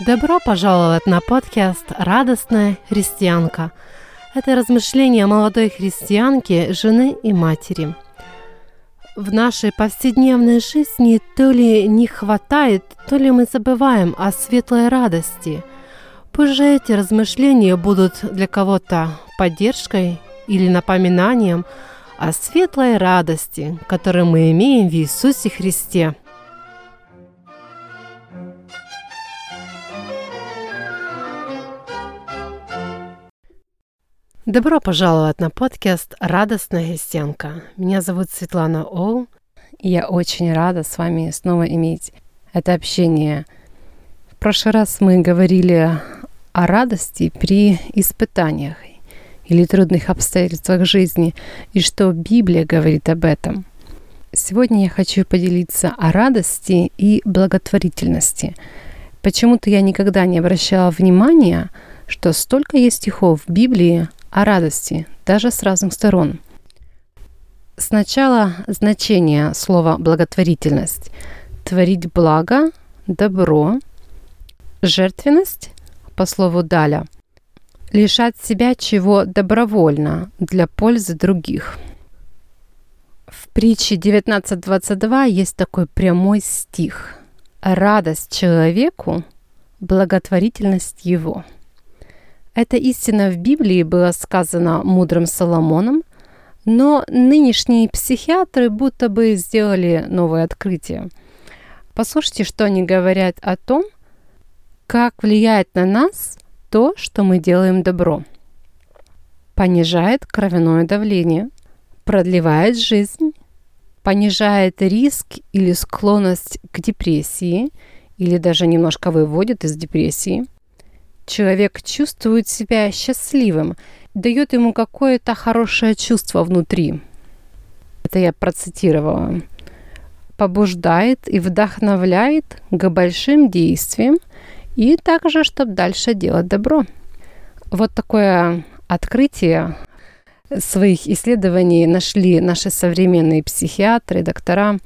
Добро пожаловать на подкаст «Радостная христианка». Это размышления молодой христианки, жены и матери. В нашей повседневной жизни то ли не хватает, то ли мы забываем о светлой радости. Пусть эти размышления будут для кого-то поддержкой или напоминанием о светлой радости, которую мы имеем в Иисусе Христе – Добро пожаловать на подкаст «Радостная Гестенка». Меня зовут Светлана Оу. И я очень рада с вами снова иметь это общение. В прошлый раз мы говорили о радости при испытаниях или трудных обстоятельствах жизни, и что Библия говорит об этом. Сегодня я хочу поделиться о радости и благотворительности. Почему-то я никогда не обращала внимания, что столько есть стихов в Библии о радости, даже с разных сторон. Сначала значение слова «благотворительность» – творить благо, добро, жертвенность по слову «даля» – лишать себя чего добровольно для пользы других. В притче 19.22 есть такой прямой стих «Радость человеку, благотворительность его». Эта истина в Библии была сказана мудрым Соломоном, но нынешние психиатры будто бы сделали новое открытие. Послушайте, что они говорят о том, как влияет на нас то, что мы делаем добро. Понижает кровяное давление, продлевает жизнь, понижает риск или склонность к депрессии, или даже немножко выводит из депрессии – человек чувствует себя счастливым, дает ему какое-то хорошее чувство внутри. Это я процитировала. Побуждает и вдохновляет к большим действиям и также, чтобы дальше делать добро. Вот такое открытие своих исследований нашли наши современные психиатры, доктора.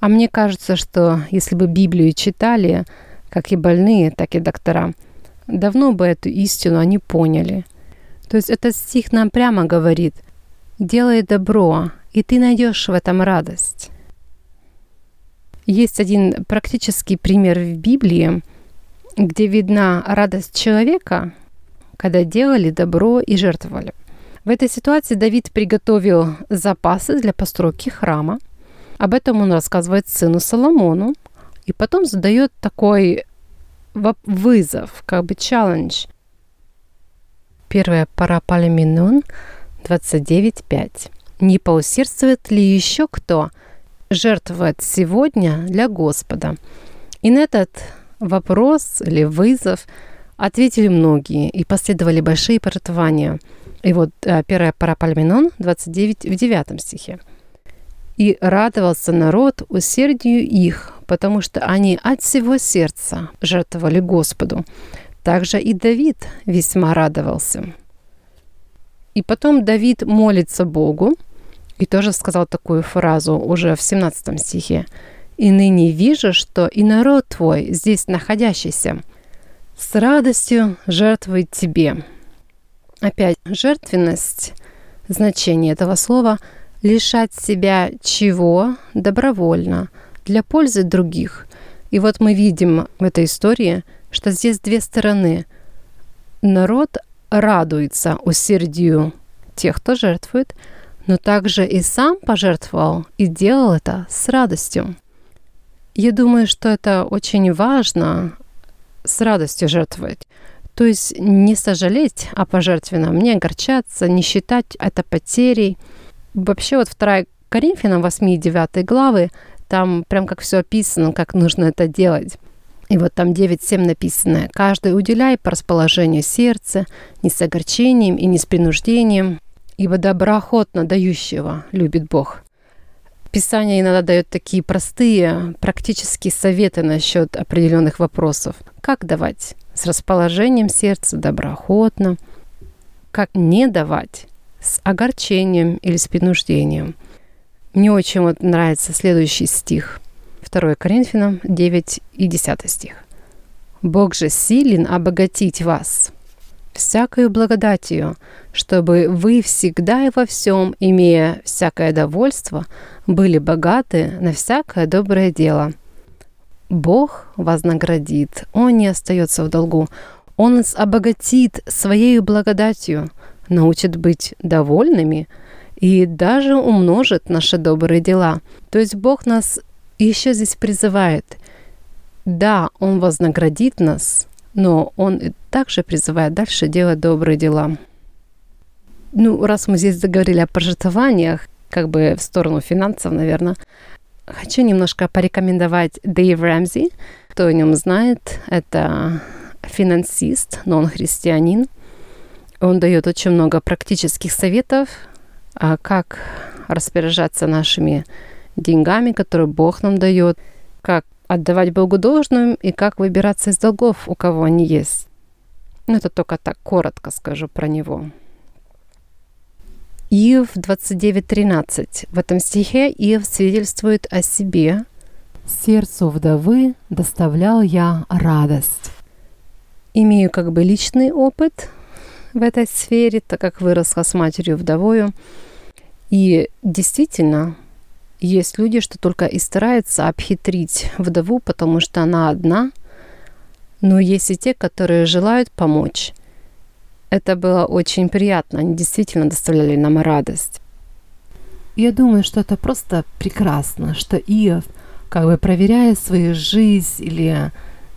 А мне кажется, что если бы Библию читали, как и больные, так и доктора, Давно бы эту истину они поняли. То есть этот стих нам прямо говорит, делай добро, и ты найдешь в этом радость. Есть один практический пример в Библии, где видна радость человека, когда делали добро и жертвовали. В этой ситуации Давид приготовил запасы для постройки храма. Об этом он рассказывает сыну Соломону. И потом задает такой вызов, как бы челлендж. Первая пара Парапалиминун 29.5. Не поусердствует ли еще кто жертвовать сегодня для Господа? И на этот вопрос или вызов ответили многие, и последовали большие пожертвования. И вот э, первая пара Парапалиминон 29 в 9 стихе. «И радовался народ усердию их, потому что они от всего сердца жертвовали Господу. Также и Давид весьма радовался. И потом Давид молится Богу, и тоже сказал такую фразу уже в 17 стихе. «И ныне вижу, что и народ твой, здесь находящийся, с радостью жертвует тебе». Опять жертвенность, значение этого слова – лишать себя чего добровольно – для пользы других. И вот мы видим в этой истории, что здесь две стороны. Народ радуется усердию тех, кто жертвует, но также и сам пожертвовал и делал это с радостью. Я думаю, что это очень важно с радостью жертвовать. То есть не сожалеть о пожертвованном, не огорчаться, не считать это потерей. Вообще вот 2 Коринфянам 8 и 9 главы там прям как все описано, как нужно это делать. И вот там 9.7 написано. «Каждый уделяй по расположению сердца, не с огорчением и не с принуждением, ибо доброохотно дающего любит Бог». Писание иногда дает такие простые, практические советы насчет определенных вопросов. Как давать? С расположением сердца, доброохотно. Как не давать? С огорчением или с принуждением – мне очень вот нравится следующий стих. 2 Коринфянам 9 и 10 стих. Бог же силен обогатить вас всякою благодатью, чтобы вы всегда и во всем, имея всякое довольство, были богаты на всякое доброе дело. Бог вознаградит, Он не остается в долгу, Он нас обогатит Своей благодатью, научит быть довольными и даже умножит наши добрые дела. То есть Бог нас еще здесь призывает. Да, Он вознаградит нас, но Он также призывает дальше делать добрые дела. Ну, раз мы здесь заговорили о пожертвованиях, как бы в сторону финансов, наверное, хочу немножко порекомендовать Дэйв Рэмзи. Кто о нем знает, это финансист, но он христианин. Он дает очень много практических советов, как распоряжаться нашими деньгами, которые Бог нам дает, как отдавать Богу должным и как выбираться из долгов, у кого они есть. Ну, это только так коротко скажу про него. Иов 29.13. В этом стихе Иов свидетельствует о себе. «Сердцу вдовы доставлял я радость». Имею как бы личный опыт в этой сфере, так как выросла с матерью вдовою. И действительно, есть люди, что только и стараются обхитрить вдову, потому что она одна. Но есть и те, которые желают помочь. Это было очень приятно. Они действительно доставляли нам радость. Я думаю, что это просто прекрасно, что Иов, как бы проверяя свою жизнь или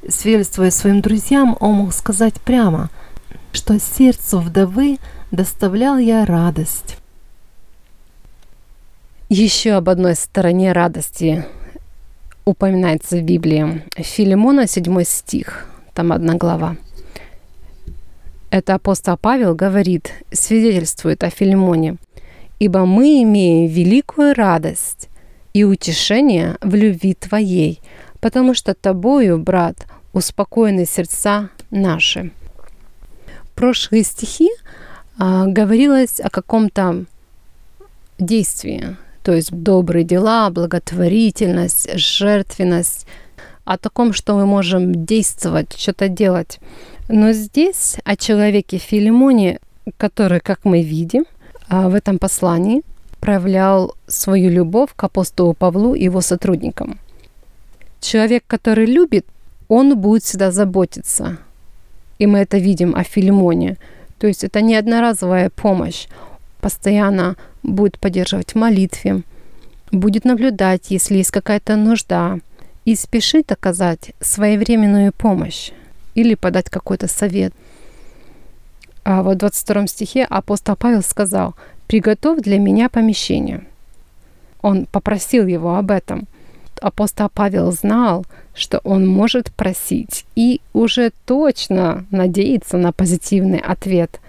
свидетельствуя своим друзьям, он мог сказать прямо, что сердцу вдовы доставлял я радость. Еще об одной стороне радости упоминается в Библии. Филимона, 7 стих, там одна глава. Это апостол Павел говорит, свидетельствует о Филимоне. «Ибо мы имеем великую радость и утешение в любви Твоей, потому что Тобою, брат, успокоены сердца наши». Прошлые стихи а, говорилось о каком-то действии, то есть добрые дела, благотворительность, жертвенность, о таком, что мы можем действовать, что-то делать. Но здесь о человеке Филимоне, который, как мы видим, а, в этом послании проявлял свою любовь к апостолу Павлу и его сотрудникам. Человек, который любит, он будет всегда заботиться. И мы это видим о Филимоне. То есть это не одноразовая помощь постоянно будет поддерживать в молитве, будет наблюдать, если есть какая-то нужда, и спешит оказать своевременную помощь или подать какой-то совет. А в 22 стихе апостол Павел сказал, «Приготовь для меня помещение». Он попросил его об этом. Апостол Павел знал, что он может просить и уже точно надеяться на позитивный ответ.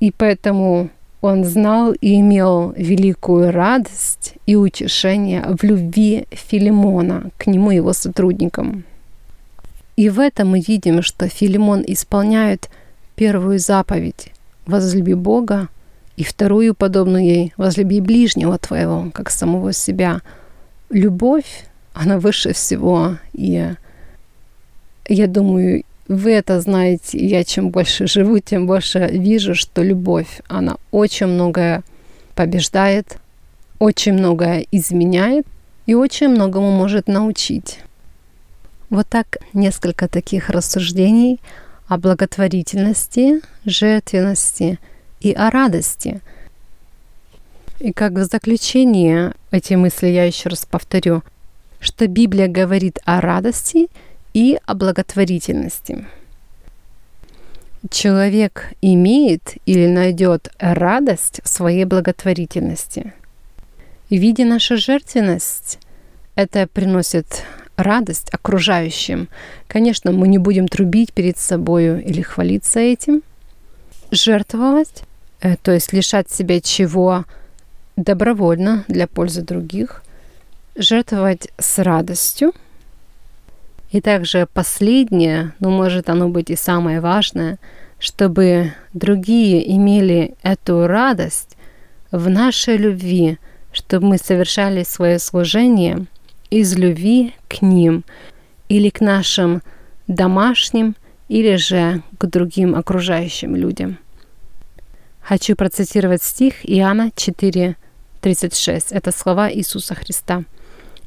И поэтому он знал и имел великую радость и утешение в любви Филимона к нему и его сотрудникам. И в этом мы видим, что Филимон исполняет первую заповедь «Возлюби Бога» и вторую, подобную ей «Возлюби ближнего твоего, как самого себя». Любовь, она выше всего. И я думаю, вы это знаете, я чем больше живу, тем больше вижу, что любовь, она очень многое побеждает, очень многое изменяет и очень многому может научить. Вот так несколько таких рассуждений о благотворительности, жертвенности и о радости. И как в заключение эти мысли я еще раз повторю, что Библия говорит о радости – и о благотворительности. Человек имеет или найдет радость в своей благотворительности. Видя нашу жертвенность, это приносит радость окружающим. Конечно, мы не будем трубить перед собой или хвалиться этим. Жертвовать, э, то есть лишать себя чего добровольно для пользы других. Жертвовать с радостью – и также последнее, но ну, может оно быть и самое важное, чтобы другие имели эту радость в нашей любви, чтобы мы совершали свое служение из любви к ним или к нашим домашним или же к другим окружающим людям. Хочу процитировать стих Иоанна 4, 36. Это слова Иисуса Христа.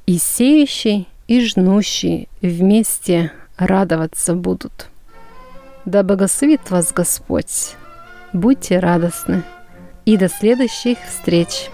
«И сеющий, и жнущий вместе радоваться будут». Да благословит вас Господь. Будьте радостны. И до следующих встреч!